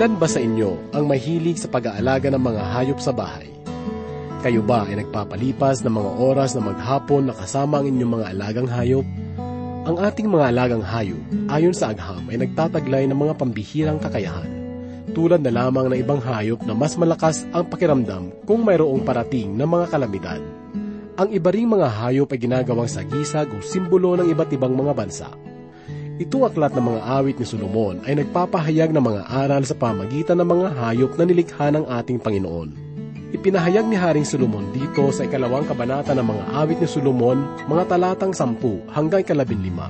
Ilan ba sa inyo ang mahilig sa pag-aalaga ng mga hayop sa bahay? Kayo ba ay nagpapalipas ng mga oras na maghapon na kasama ang inyong mga alagang hayop? Ang ating mga alagang hayop, ayon sa agham, ay nagtataglay ng mga pambihirang kakayahan. Tulad na lamang ng ibang hayop na mas malakas ang pakiramdam kung mayroong parating na mga kalamidad. Ang iba ring mga hayop ay ginagawang sagisag o simbolo ng iba't ibang mga bansa. Itong aklat ng mga awit ni Solomon ay nagpapahayag ng mga aral sa pamagitan ng mga hayop na nilikha ng ating Panginoon. Ipinahayag ni Haring Solomon dito sa ikalawang kabanata ng mga awit ni Solomon, mga talatang sampu hanggang ikalabin lima,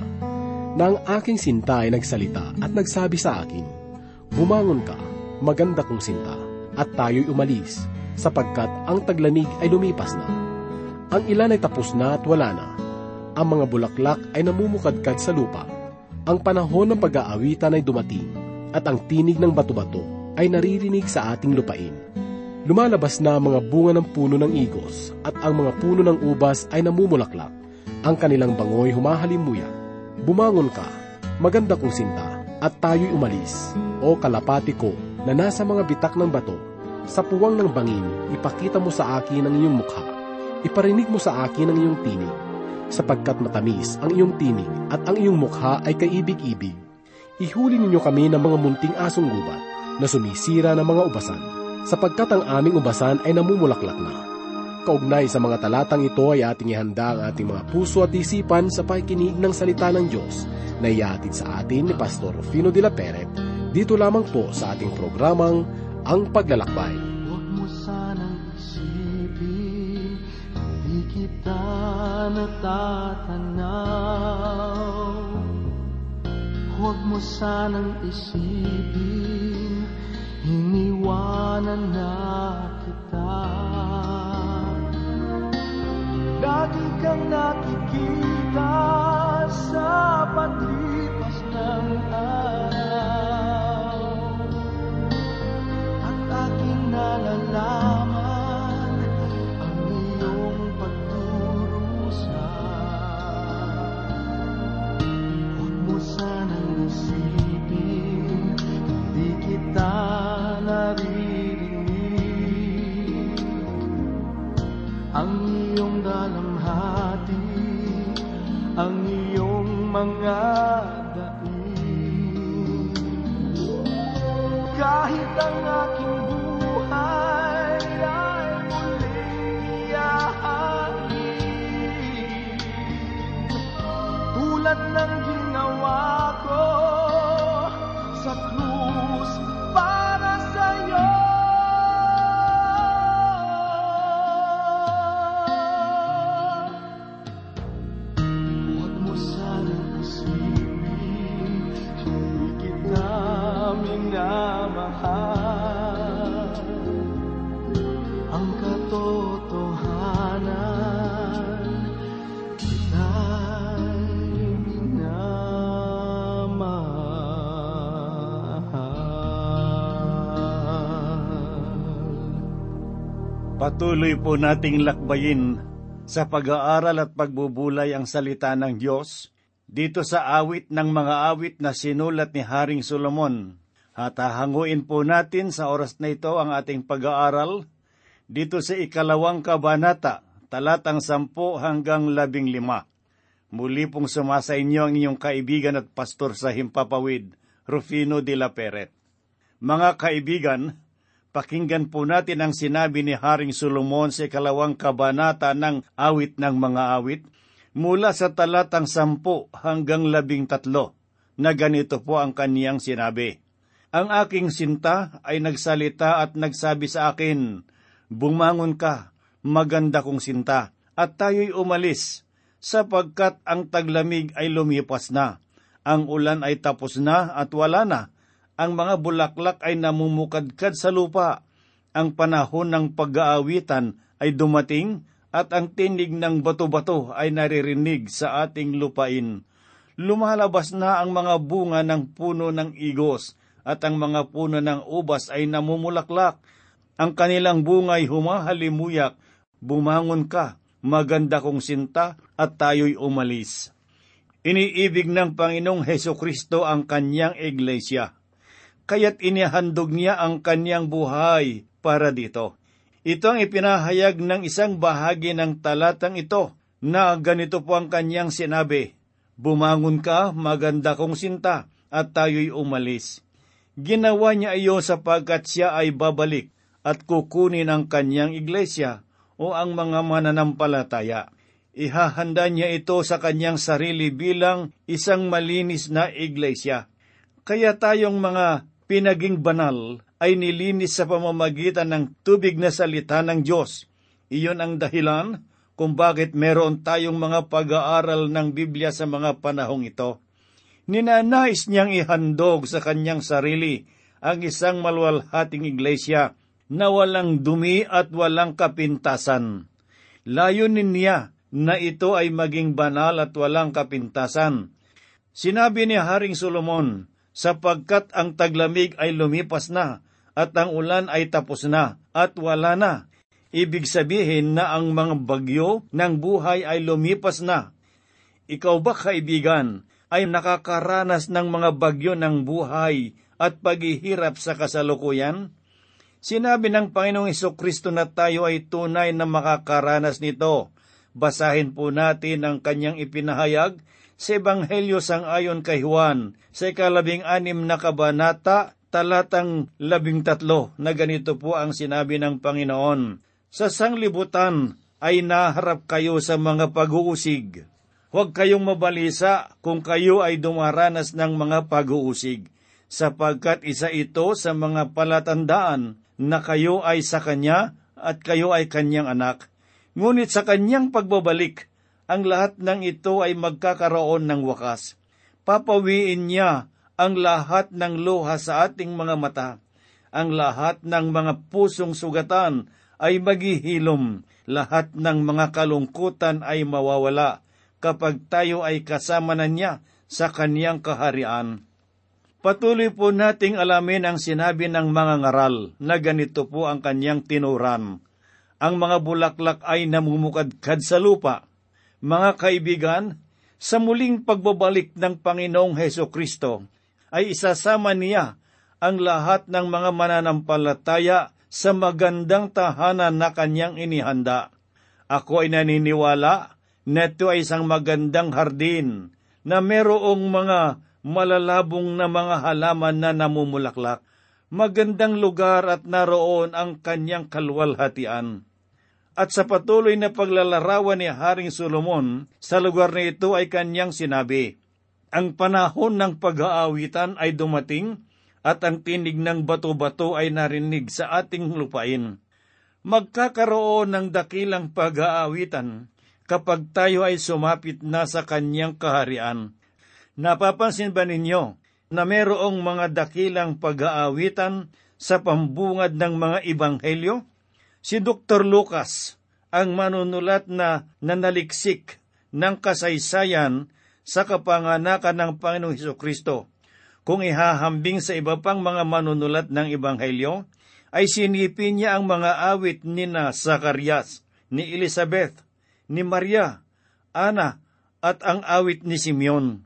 na ang aking sinta ay nagsalita at nagsabi sa akin, Bumangon ka, maganda kong sinta, at tayo'y umalis, sapagkat ang taglanig ay lumipas na. Ang ilan ay tapos na at wala na. Ang mga bulaklak ay namumukadkad sa lupa ang panahon ng pag-aawitan ay dumating at ang tinig ng bato-bato ay naririnig sa ating lupain. Lumalabas na ang mga bunga ng puno ng igos at ang mga puno ng ubas ay namumulaklak. Ang kanilang bangoy humahalimuya. Bumangon ka, maganda kong sinta, at tayo'y umalis. O kalapati ko na nasa mga bitak ng bato, sa puwang ng bangin, ipakita mo sa akin ang iyong mukha. Iparinig mo sa akin ang iyong tinig sapagkat matamis ang iyong tinig at ang iyong mukha ay kaibig-ibig. Ihuli ninyo kami ng mga munting asong gubat na sumisira ng mga ubasan, sapagkat ang aming ubasan ay namumulaklak na. Kaugnay sa mga talatang ito ay ating ihanda ang ating mga puso at isipan sa pakikinig ng salita ng Diyos na iatid sa atin ni Pastor Rufino de la Peret dito lamang po sa ating programang Ang Paglalakbay. Huwag mo sanang isipin, hindi kita natatanaw. Huwag mo sanang isipin, iniwanan na kita. Lagi kang nakikita sa paglipas ng araw. At aking nalalaman isipin, hindi kita naririnig. Ang iyong dalamhati, ang iyong mga daig. Kahit ang aking buhay ay muling iyahain Tulad ng ginawa Patuloy po nating lakbayin sa pag-aaral at pagbubulay ang salita ng Diyos dito sa awit ng mga awit na sinulat ni Haring Solomon. At hahanguin po natin sa oras na ito ang ating pag-aaral dito sa ikalawang kabanata, talatang sampo hanggang labing lima. Muli pong sumasa inyo ang inyong kaibigan at pastor sa Himpapawid, Rufino de la Peret. Mga kaibigan, pakinggan po natin ang sinabi ni Haring Solomon sa ikalawang kabanata ng awit ng mga awit, mula sa talatang sampu hanggang labing tatlo, na ganito po ang kaniyang sinabi. Ang aking sinta ay nagsalita at nagsabi sa akin, Bumangon ka, maganda kong sinta, at tayo'y umalis, sapagkat ang taglamig ay lumipas na. Ang ulan ay tapos na at wala na. Ang mga bulaklak ay namumukadkad sa lupa. Ang panahon ng pag-aawitan ay dumating at ang tinig ng bato-bato ay naririnig sa ating lupain. Lumalabas na ang mga bunga ng puno ng igos at ang mga puno ng ubas ay namumulaklak. Ang kanilang bungay humahalimuyak, bumangon ka, maganda kong sinta at tayo'y umalis. Iniibig ng Panginoong Heso Kristo ang kanyang iglesia. Kaya't inihandog niya ang kanyang buhay para dito. Ito ang ipinahayag ng isang bahagi ng talatang ito na ganito po ang kanyang sinabi, Bumangon ka, maganda kong sinta, at tayo'y umalis. Ginawa niya iyo sapagkat siya ay babalik at kukunin ang kanyang iglesia o ang mga mananampalataya. Ihahanda niya ito sa kanyang sarili bilang isang malinis na iglesia. Kaya tayong mga pinaging banal ay nilinis sa pamamagitan ng tubig na salita ng Diyos. Iyon ang dahilan kung bakit meron tayong mga pag-aaral ng Biblia sa mga panahong ito. Ninanais niyang ihandog sa kanyang sarili ang isang malwalhating iglesia na walang dumi at walang kapintasan. Layunin niya na ito ay maging banal at walang kapintasan. Sinabi ni Haring Solomon, sapagkat ang taglamig ay lumipas na at ang ulan ay tapos na at wala na. Ibig sabihin na ang mga bagyo ng buhay ay lumipas na. Ikaw ba kaibigan ay nakakaranas ng mga bagyo ng buhay at paghihirap sa kasalukuyan? Sinabi ng Panginoong Kristo na tayo ay tunay na makakaranas nito. Basahin po natin ang kanyang ipinahayag sa Ebanghelyo sang ayon kay Juan sa ikalabing anim na kabanata talatang labing tatlo na ganito po ang sinabi ng Panginoon. Sa sanglibutan ay naharap kayo sa mga pag-uusig. Huwag kayong mabalisa kung kayo ay dumaranas ng mga pag-uusig, sapagkat isa ito sa mga palatandaan na kayo ay sa Kanya at kayo ay Kanyang anak. Ngunit sa Kanyang pagbabalik, ang lahat ng ito ay magkakaroon ng wakas. Papawiin niya ang lahat ng luha sa ating mga mata. Ang lahat ng mga pusong sugatan ay maghihilom, lahat ng mga kalungkutan ay mawawala kapag tayo ay kasama na niya sa kaniyang kaharian. Patuloy po nating alamin ang sinabi ng mga ngaral na ganito po ang kanyang tinuran. Ang mga bulaklak ay namumukadkad sa lupa. Mga kaibigan, sa muling pagbabalik ng Panginoong Heso Kristo, ay isasama niya ang lahat ng mga mananampalataya sa magandang tahanan na kanyang inihanda. Ako ay naniniwala na ito ay isang magandang hardin na merong mga malalabong na mga halaman na namumulaklak. Magandang lugar at naroon ang kanyang kalwalhatian. At sa patuloy na paglalarawan ni Haring Solomon, sa lugar na ito ay kanyang sinabi, Ang panahon ng pag-aawitan ay dumating at ang tinig ng bato-bato ay narinig sa ating lupain. Magkakaroon ng dakilang pag-aawitan kapag tayo ay sumapit na sa kanyang kaharian. Napapansin ba ninyo na merong mga dakilang pag-aawitan sa pambungad ng mga ibanghelyo? Si Dr. Lucas, ang manunulat na nanaliksik ng kasaysayan sa kapanganakan ng Panginoong Heso Kristo kung ihahambing sa iba pang mga manunulat ng Ebanghelyo, ay sinipin niya ang mga awit ni na Zacarias, ni Elizabeth, ni Maria, Ana, at ang awit ni Simeon.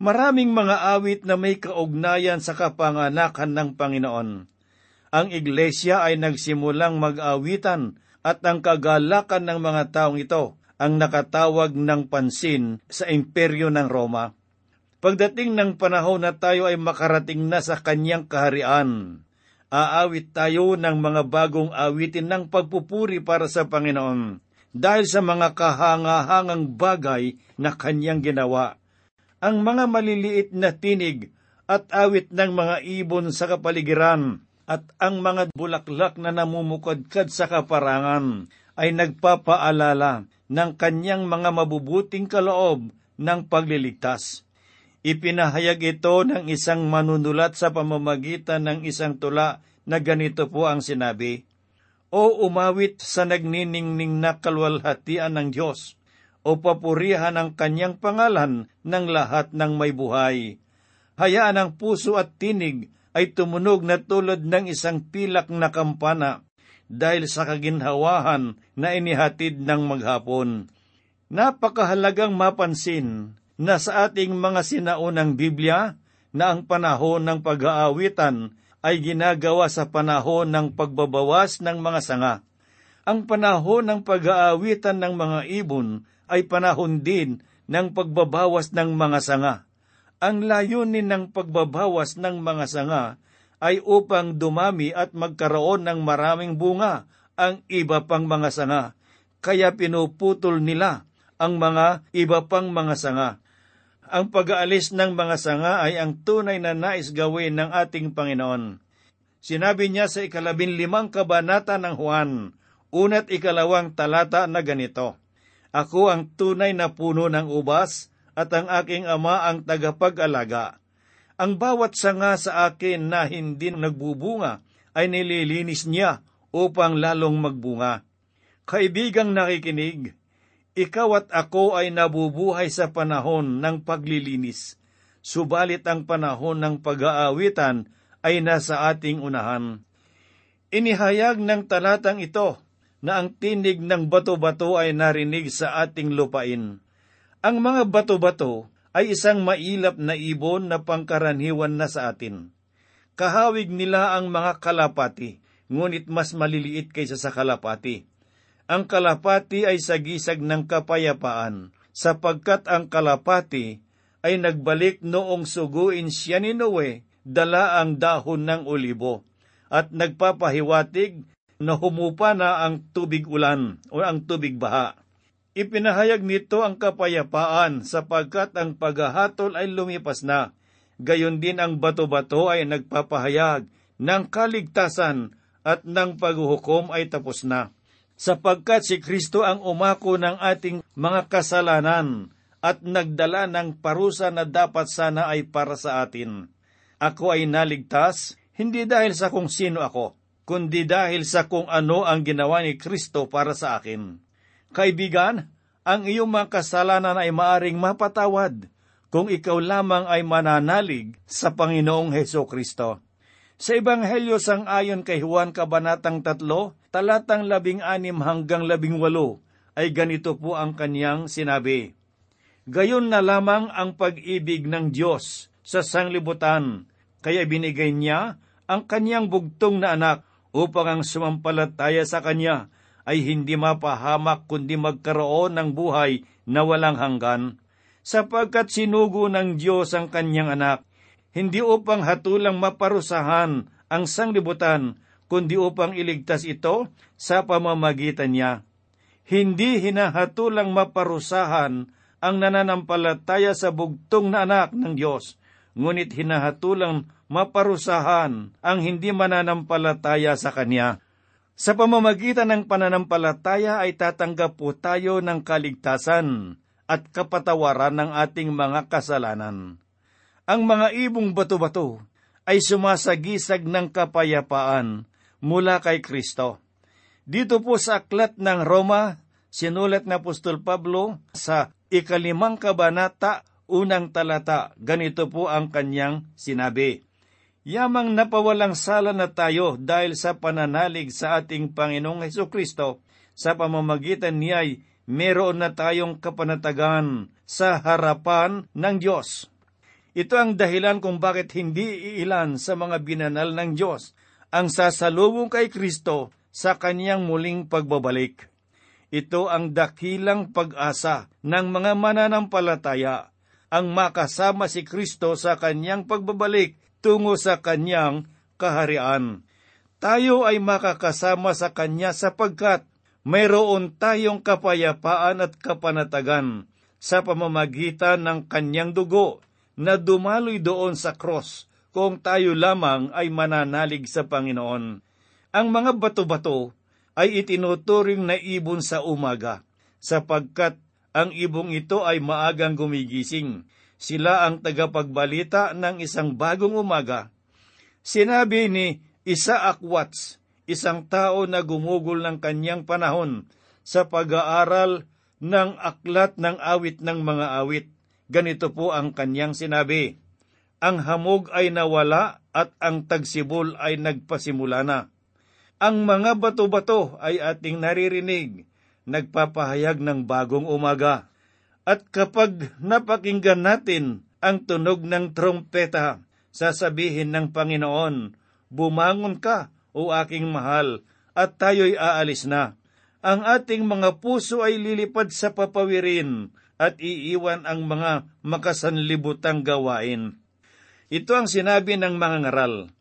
Maraming mga awit na may kaugnayan sa kapanganakan ng Panginoon. Ang iglesia ay nagsimulang mag-awitan at ang kagalakan ng mga taong ito ang nakatawag ng pansin sa imperyo ng Roma. Pagdating ng panahon na tayo ay makarating na sa kanyang kaharian, aawit tayo ng mga bagong awitin ng pagpupuri para sa Panginoon dahil sa mga kahangahangang bagay na kanyang ginawa. Ang mga maliliit na tinig at awit ng mga ibon sa kapaligiran at ang mga bulaklak na namumukadkad sa kaparangan ay nagpapaalala ng kanyang mga mabubuting kaloob ng pagliligtas. Ipinahayag ito ng isang manunulat sa pamamagitan ng isang tula na ganito po ang sinabi, O umawit sa nagniningning na kalwalhatian ng Diyos, o papurihan ang kanyang pangalan ng lahat ng may buhay. Hayaan ang puso at tinig ay tumunog na tulad ng isang pilak na kampana dahil sa kaginhawahan na inihatid ng maghapon. Napakahalagang mapansin na sa ating mga sinaunang Biblia, na ang panahon ng pag-aawitan ay ginagawa sa panahon ng pagbabawas ng mga sanga. Ang panahon ng pag-aawitan ng mga ibon ay panahon din ng pagbabawas ng mga sanga. Ang layunin ng pagbabawas ng mga sanga ay upang dumami at magkaroon ng maraming bunga ang iba pang mga sanga. Kaya pinuputol nila ang mga iba pang mga sanga. Ang pag-aalis ng mga sanga ay ang tunay na nais gawin ng ating Panginoon. Sinabi niya sa ikalabing limang kabanata ng Juan, una't ikalawang talata na ganito, Ako ang tunay na puno ng ubas at ang aking ama ang tagapag-alaga. Ang bawat sanga sa akin na hindi nagbubunga ay nililinis niya upang lalong magbunga. Kaibigang nakikinig, ikaw at ako ay nabubuhay sa panahon ng paglilinis, subalit ang panahon ng pag-aawitan ay nasa ating unahan. Inihayag ng talatang ito na ang tinig ng bato-bato ay narinig sa ating lupain. Ang mga bato-bato ay isang mailap na ibon na pangkaraniwan na sa atin. Kahawig nila ang mga kalapati, ngunit mas maliliit kaysa sa kalapati ang kalapati ay sagisag ng kapayapaan, sapagkat ang kalapati ay nagbalik noong suguin siya ni Noe, dala ang dahon ng olibo, at nagpapahiwatig na humupa na ang tubig ulan o ang tubig baha. Ipinahayag nito ang kapayapaan sapagkat ang paghahatol ay lumipas na. Gayon din ang bato-bato ay nagpapahayag ng kaligtasan at ng paghuhukom ay tapos na sapagkat si Kristo ang umako ng ating mga kasalanan at nagdala ng parusa na dapat sana ay para sa atin. Ako ay naligtas, hindi dahil sa kung sino ako, kundi dahil sa kung ano ang ginawa ni Kristo para sa akin. Kaibigan, ang iyong mga kasalanan ay maaring mapatawad kung ikaw lamang ay mananalig sa Panginoong Heso Kristo. Sa Ebanghelyo sang ayon kay Juan Kabanatang 3, talatang labing anim hanggang labing walo, ay ganito po ang kanyang sinabi. Gayon na lamang ang pag-ibig ng Diyos sa sanglibutan, kaya binigay niya ang kanyang bugtong na anak upang ang sumampalataya sa kanya ay hindi mapahamak kundi magkaroon ng buhay na walang hanggan. Sapagkat sinugo ng Diyos ang kanyang anak, hindi upang hatulang maparusahan ang sanglibutan, kundi upang iligtas ito sa pamamagitan niya. Hindi hinahatulang maparusahan ang nananampalataya sa bugtong na anak ng Diyos, ngunit hinahatulang maparusahan ang hindi mananampalataya sa Kanya. Sa pamamagitan ng pananampalataya ay tatanggap po tayo ng kaligtasan at kapatawaran ng ating mga kasalanan. Ang mga ibong bato-bato ay sumasagisag ng kapayapaan mula kay Kristo. Dito po sa aklat ng Roma, sinulat na Apostol Pablo sa ikalimang kabanata, unang talata, ganito po ang kanyang sinabi. Yamang napawalang sala na tayo dahil sa pananalig sa ating Panginoong Heso Kristo, sa pamamagitan niya'y meron na tayong kapanatagan sa harapan ng Diyos. Ito ang dahilan kung bakit hindi iilan sa mga binanal ng Diyos ang sasalubong kay Kristo sa kanyang muling pagbabalik. Ito ang dakilang pag-asa ng mga mananampalataya, ang makasama si Kristo sa kanyang pagbabalik tungo sa kanyang kaharian. Tayo ay makakasama sa kanya sapagkat mayroon tayong kapayapaan at kapanatagan sa pamamagitan ng kanyang dugo na dumaloy doon sa cross kung tayo lamang ay mananalig sa Panginoon. Ang mga bato-bato ay itinuturing na ibon sa umaga, sapagkat ang ibong ito ay maagang gumigising. Sila ang tagapagbalita ng isang bagong umaga. Sinabi ni Isaac Watts, isang tao na gumugol ng kanyang panahon sa pag-aaral ng aklat ng awit ng mga awit. Ganito po ang kanyang sinabi, ang hamog ay nawala at ang tagsibol ay nagpasimula na. Ang mga bato-bato ay ating naririnig, nagpapahayag ng bagong umaga. At kapag napakinggan natin ang tunog ng trompeta, sasabihin ng Panginoon, Bumangon ka, o aking mahal, at tayo'y aalis na. Ang ating mga puso ay lilipad sa papawirin at iiwan ang mga makasanlibutang gawain. Ito ang sinabi ng mga ngaral.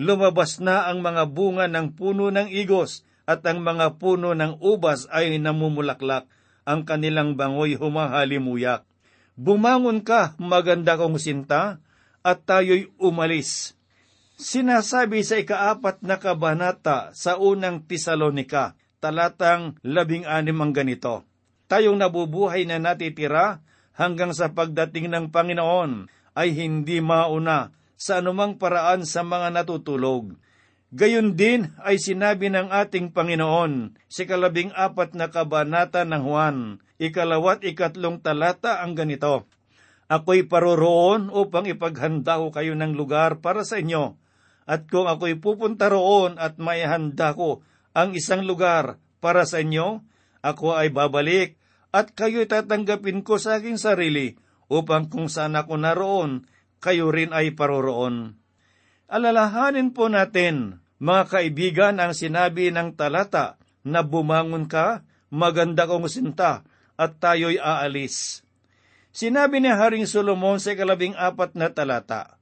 Lumabas na ang mga bunga ng puno ng igos at ang mga puno ng ubas ay namumulaklak. Ang kanilang bangoy humahalimuyak. Bumangon ka, maganda kong sinta, at tayo'y umalis. Sinasabi sa ikaapat na kabanata sa unang Tisalonika, talatang labing anim ang ganito. Tayong nabubuhay na natitira hanggang sa pagdating ng Panginoon ay hindi mauna sa anumang paraan sa mga natutulog. Gayon din ay sinabi ng ating Panginoon si kalabing apat na kabanata ng Juan, ikalawat ikatlong talata ang ganito. Ako'y paroroon upang ipaghanda ko kayo ng lugar para sa inyo. At kung ako'y pupunta roon at may handa ko ang isang lugar para sa inyo, ako ay babalik at kayo'y tatanggapin ko sa aking sarili upang kung saan ako naroon, kayo rin ay paroroon. Alalahanin po natin, mga kaibigan, ang sinabi ng talata na bumangon ka, maganda kong sinta, at tayo'y aalis. Sinabi ni Haring Solomon sa kalabing apat na talata,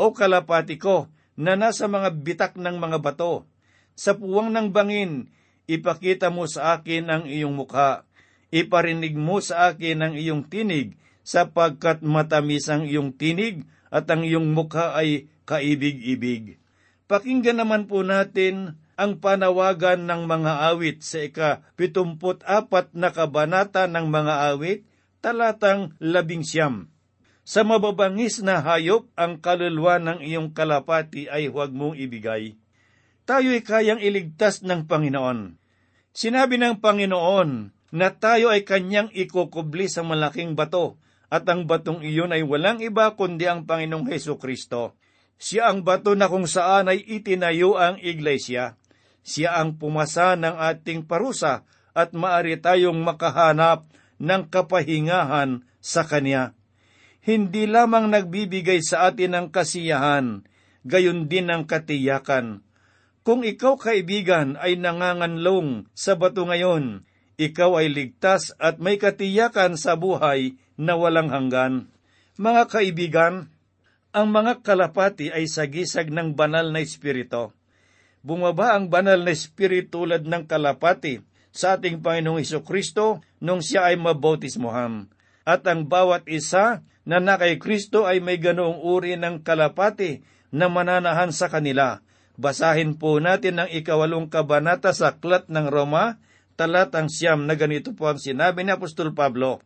O kalapati ko, na nasa mga bitak ng mga bato, sa puwang ng bangin, ipakita mo sa akin ang iyong mukha, iparinig mo sa akin ang iyong tinig, sapagkat matamis ang iyong tinig at ang iyong mukha ay kaibig-ibig. Pakinggan naman po natin ang panawagan ng mga awit sa ika-pitumput apat na kabanata ng mga awit, talatang labing siyam. Sa mababangis na hayop, ang kaluluwa ng iyong kalapati ay huwag mong ibigay. Tayo'y kayang iligtas ng Panginoon. Sinabi ng Panginoon na tayo ay kanyang ikukubli sa malaking bato, at ang batong iyon ay walang iba kundi ang Panginoong Heso Kristo. Siya ang bato na kung saan ay itinayo ang iglesia. Siya ang pumasa ng ating parusa at maari tayong makahanap ng kapahingahan sa Kanya hindi lamang nagbibigay sa atin ng kasiyahan, gayon din ang katiyakan. Kung ikaw kaibigan ay nanganganlong sa bato ngayon, ikaw ay ligtas at may katiyakan sa buhay na walang hanggan. Mga kaibigan, ang mga kalapati ay sagisag ng banal na espiritu. Bumaba ang banal na espiritu tulad ng kalapati sa ating Panginoong Iso Kristo nung siya ay mabautismohan. At ang bawat isa na na kay Kristo ay may ganoong uri ng kalapati na mananahan sa kanila. Basahin po natin ang ikawalong kabanata sa Aklat ng Roma, talatang siyam na ganito po ang sinabi ni Apostol Pablo.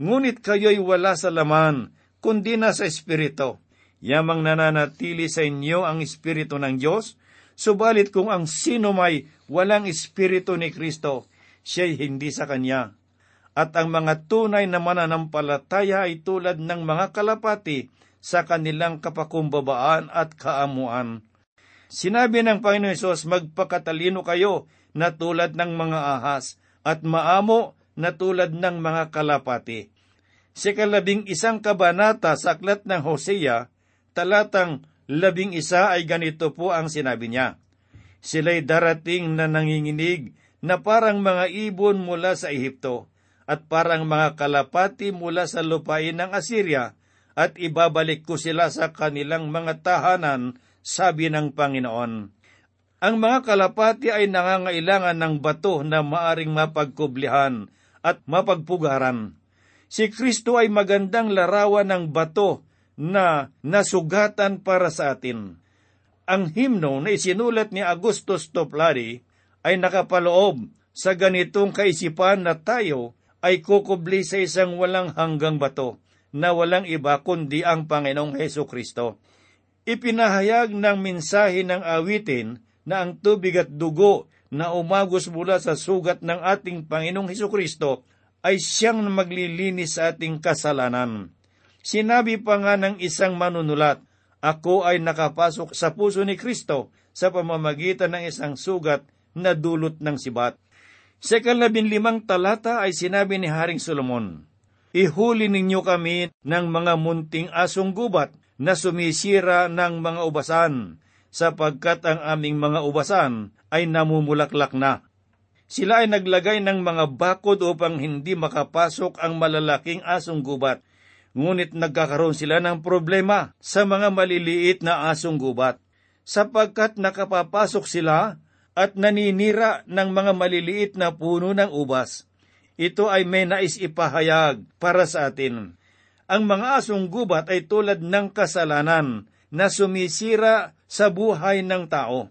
Ngunit kayo'y wala sa laman, kundi na sa Espiritu. Yamang nananatili sa inyo ang Espiritu ng Diyos, subalit kung ang sino may walang Espiritu ni Kristo, siya'y hindi sa Kanya at ang mga tunay na mananampalataya ay tulad ng mga kalapati sa kanilang kapakumbabaan at kaamuan. Sinabi ng Panginoon Yesus, magpakatalino kayo na tulad ng mga ahas at maamo na tulad ng mga kalapati. Sa kalabing isang kabanata sa aklat ng Hosea, talatang labing isa ay ganito po ang sinabi niya. Sila'y darating na nanginginig na parang mga ibon mula sa Ehipto at parang mga kalapati mula sa lupain ng Assyria, at ibabalik ko sila sa kanilang mga tahanan, sabi ng Panginoon. Ang mga kalapati ay nangangailangan ng bato na maaring mapagkublihan at mapagpugaran. Si Kristo ay magandang larawan ng bato na nasugatan para sa atin. Ang himno na isinulat ni Agustus Toplari ay nakapaloob sa ganitong kaisipan na tayo ay kukubli sa isang walang hanggang bato na walang iba kundi ang Panginoong Heso Kristo. Ipinahayag ng mensahe ng awitin na ang tubig at dugo na umagos mula sa sugat ng ating Panginoong Heso Kristo ay siyang maglilinis sa ating kasalanan. Sinabi pa nga ng isang manunulat, Ako ay nakapasok sa puso ni Kristo sa pamamagitan ng isang sugat na dulot ng sibat. Sa ikalabing limang talata ay sinabi ni Haring Solomon, ihuli ninyo kami ng mga munting asong gubat na sumisira ng mga ubasan, sapagkat ang aming mga ubasan ay namumulaklak na. Sila ay naglagay ng mga bakod upang hindi makapasok ang malalaking asong gubat, ngunit nagkakaroon sila ng problema sa mga maliliit na asong gubat, sapagkat nakapapasok sila at naninira ng mga maliliit na puno ng ubas. Ito ay may nais ipahayag para sa atin. Ang mga asong gubat ay tulad ng kasalanan na sumisira sa buhay ng tao.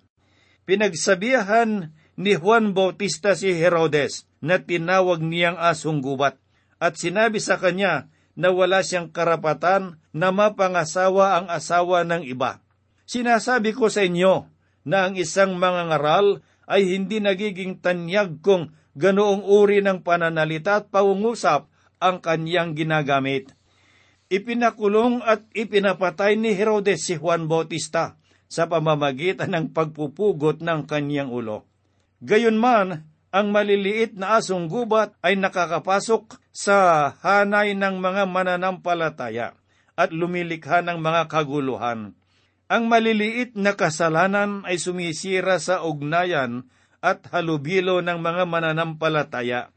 Pinagsabihan ni Juan Bautista si Herodes na tinawag niyang asong gubat at sinabi sa kanya na wala siyang karapatan na mapangasawa ang asawa ng iba. Sinasabi ko sa inyo na ang isang mangangaral ay hindi nagiging tanyag kung ganoong uri ng pananalita at pangungusap ang kanyang ginagamit. Ipinakulong at ipinapatay ni Herodes si Juan Bautista sa pamamagitan ng pagpupugot ng kanyang ulo. Gayunman, ang maliliit na asong gubat ay nakakapasok sa hanay ng mga mananampalataya at lumilikha ng mga kaguluhan. Ang maliliit na kasalanan ay sumisira sa ugnayan at halubilo ng mga mananampalataya.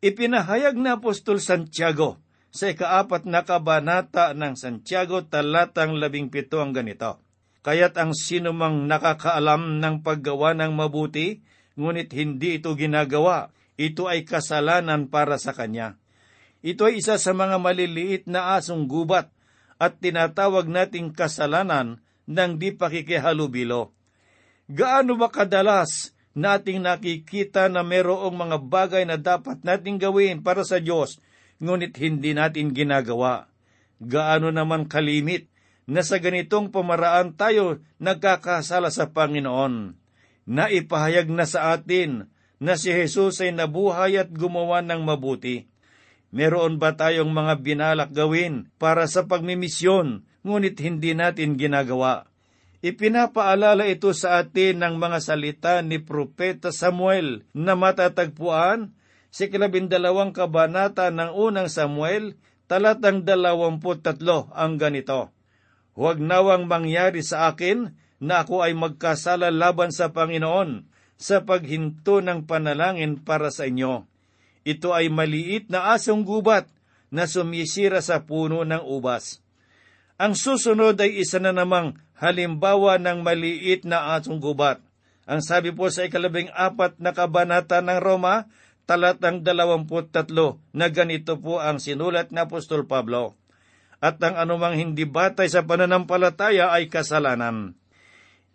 Ipinahayag na Apostol Santiago sa ikaapat na kabanata ng Santiago talatang labing pito ang ganito. Kaya't ang sinumang nakakaalam ng paggawa ng mabuti, ngunit hindi ito ginagawa, ito ay kasalanan para sa kanya. Ito ay isa sa mga maliliit na asong gubat at tinatawag nating kasalanan ng di pakikihalubilo. Gaano ba kadalas nating nakikita na merong mga bagay na dapat nating gawin para sa Diyos, ngunit hindi natin ginagawa? Gaano naman kalimit na sa ganitong pamaraan tayo nagkakasala sa Panginoon? naipahayag na sa atin na si Jesus ay nabuhay at gumawa ng mabuti. Meron ba tayong mga binalak gawin para sa pagmimisyon, ngunit hindi natin ginagawa? Ipinapaalala ito sa atin ng mga salita ni Propeta Samuel na matatagpuan sa kalabindalawang kabanata ng unang Samuel, talatang dalawamput tatlo ang ganito. Huwag nawang mangyari sa akin na ako ay magkasala laban sa Panginoon sa paghinto ng panalangin para sa inyo. Ito ay maliit na asong gubat na sumisira sa puno ng ubas. Ang susunod ay isa na namang halimbawa ng maliit na asong gubat. Ang sabi po sa ikalabing apat na kabanata ng Roma, talatang dalawamput tatlo, na ganito po ang sinulat ni Apostol Pablo. At ang anumang hindi batay sa pananampalataya ay kasalanan.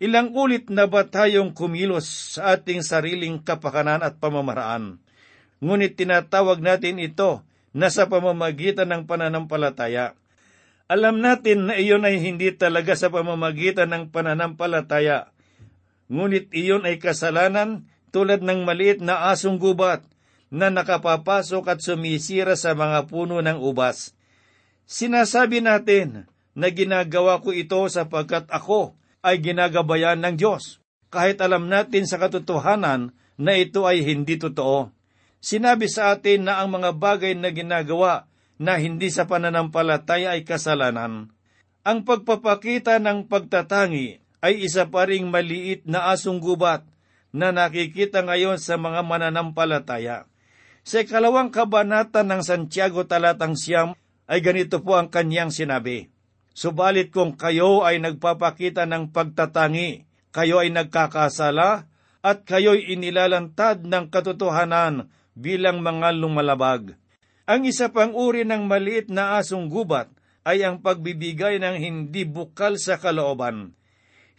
Ilang ulit na ba tayong kumilos sa ating sariling kapakanan at pamamaraan? Ngunit tinatawag natin ito na sa pamamagitan ng pananampalataya. Alam natin na iyon ay hindi talaga sa pamamagitan ng pananampalataya, ngunit iyon ay kasalanan tulad ng maliit na asong gubat na nakapapasok at sumisira sa mga puno ng ubas. Sinasabi natin na ginagawa ko ito sapagkat ako ay ginagabayan ng Diyos, kahit alam natin sa katotohanan na ito ay hindi totoo. Sinabi sa atin na ang mga bagay na ginagawa na hindi sa pananampalataya ay kasalanan. Ang pagpapakita ng pagtatangi ay isa pa ring maliit na asong gubat na nakikita ngayon sa mga mananampalataya. Sa ikalawang kabanata ng Santiago talatang siyam ay ganito po ang kanyang sinabi. Subalit kung kayo ay nagpapakita ng pagtatangi, kayo ay nagkakasala, at kayo'y inilalantad ng katotohanan bilang mga lumalabag. Ang isa pang uri ng maliit na asong gubat ay ang pagbibigay ng hindi bukal sa kalooban.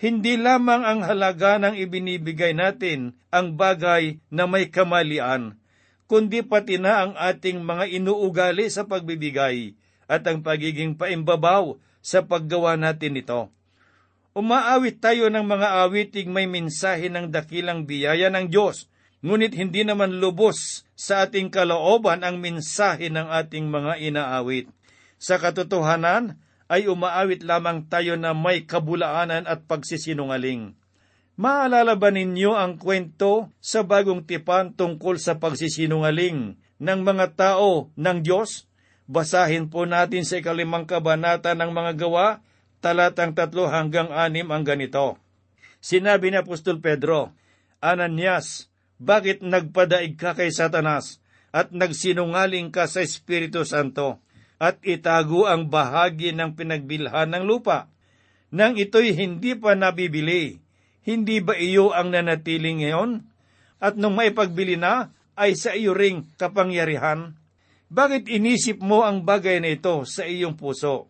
Hindi lamang ang halaga ng ibinibigay natin ang bagay na may kamalian, kundi pati na ang ating mga inuugali sa pagbibigay at ang pagiging paimbabaw sa paggawa natin ito. Umaawit tayo ng mga awiting may mensahe ng dakilang biyaya ng Diyos, ngunit hindi naman lubos sa ating kalooban ang mensahe ng ating mga inaawit. Sa katotohanan, ay umaawit lamang tayo na may kabulaanan at pagsisinungaling. Maalala ba ninyo ang kwento sa bagong tipan tungkol sa pagsisinungaling ng mga tao ng Diyos? Basahin po natin sa ikalimang kabanata ng mga gawa, talatang tatlo hanggang anim ang ganito. Sinabi ni Apostol Pedro, Ananias, bakit nagpadaig ka kay Satanas at nagsinungaling ka sa Espiritu Santo at itago ang bahagi ng pinagbilhan ng lupa? Nang ito'y hindi pa nabibili, hindi ba iyo ang nanatiling ngayon? At nung maipagbili na, ay sa iyo ring kapangyarihan? Bakit inisip mo ang bagay na ito sa iyong puso?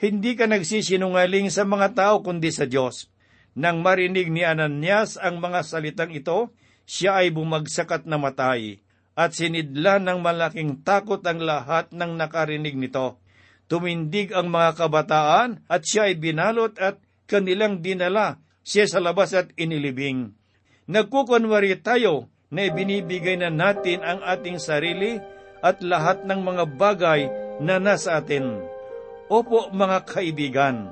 Hindi ka nagsisinungaling sa mga tao kundi sa Diyos. Nang marinig ni Ananias ang mga salitang ito, siya ay bumagsak at namatay, at sinidla ng malaking takot ang lahat ng nakarinig nito. Tumindig ang mga kabataan at siya ay binalot at kanilang dinala siya sa labas at inilibing. Nagkukunwari tayo na ibinibigay na natin ang ating sarili at lahat ng mga bagay na nasa atin. Opo mga kaibigan,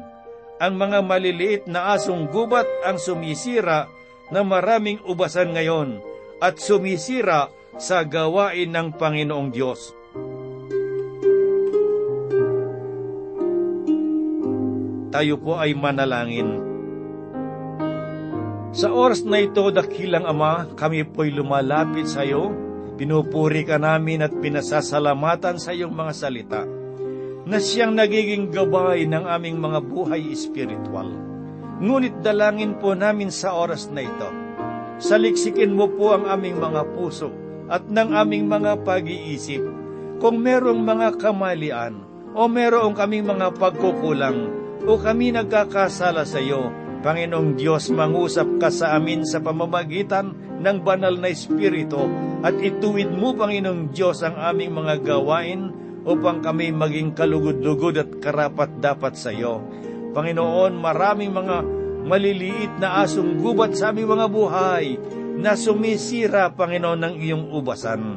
ang mga maliliit na asong gubat ang sumisira na maraming ubasan ngayon at sumisira sa gawain ng Panginoong Diyos. Tayo po ay manalangin. Sa oras na ito, dakilang Ama, kami po'y lumalapit sa iyo. Pinupuri ka namin at pinasasalamatan sa iyong mga salita na siyang nagiging gabay ng aming mga buhay espiritual. Ngunit dalangin po namin sa oras na ito. Saliksikin mo po ang aming mga puso at ng aming mga pag-iisip. Kung merong mga kamalian o merong kaming mga pagkukulang o kami nagkakasala sa iyo, Panginoong Diyos, mangusap ka sa amin sa pamamagitan ng banal na Espiritu at ituwid mo, Panginoong Diyos, ang aming mga gawain upang kami maging kalugod-lugod at karapat dapat sa iyo. Panginoon, maraming mga maliliit na asong gubat sa aming mga buhay na sumisira, Panginoon, ng iyong ubasan.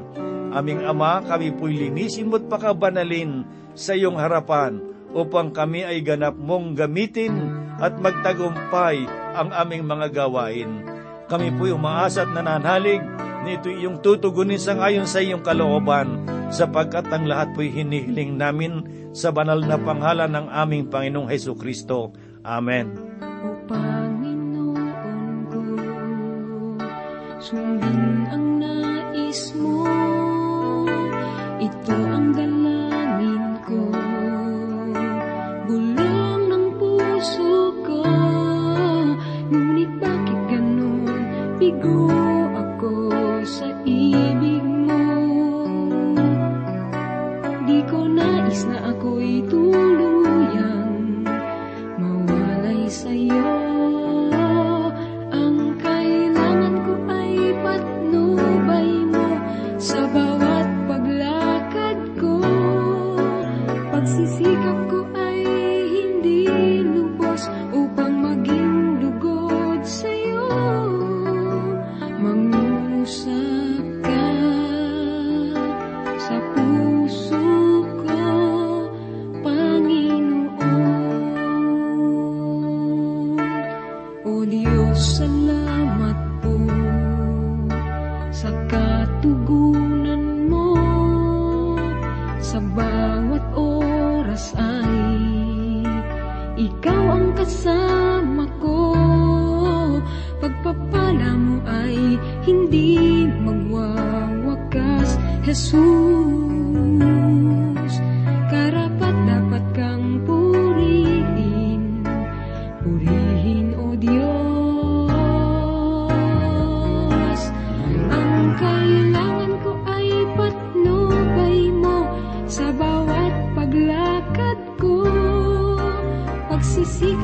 Aming Ama, kami po'y linisin mo't pakabanalin sa iyong harapan upang kami ay ganap mong gamitin at magtagumpay ang aming mga gawain. Kami po'y umaasa at nananalig na ito iyong tutugunin sa ngayon sa iyong kalooban sapagkat ang lahat po'y hinihiling namin sa banal na pangalan ng aming Panginoong Heso Kristo. Amen. ku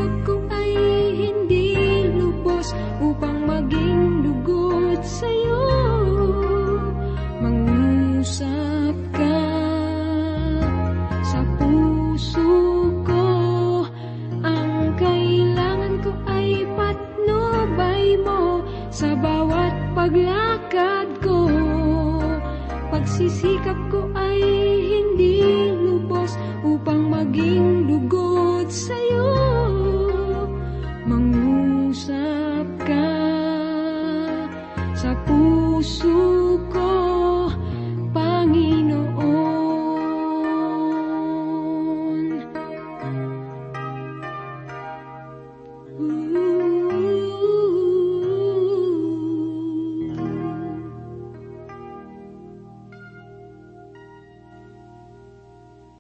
Ko ay hindi lubos upang maging lugod sa'yo. Mangusap ka sa puso ko. Ang kailangan ko ay patnubay mo sa bawat paglakad ko. Pagsisikap ko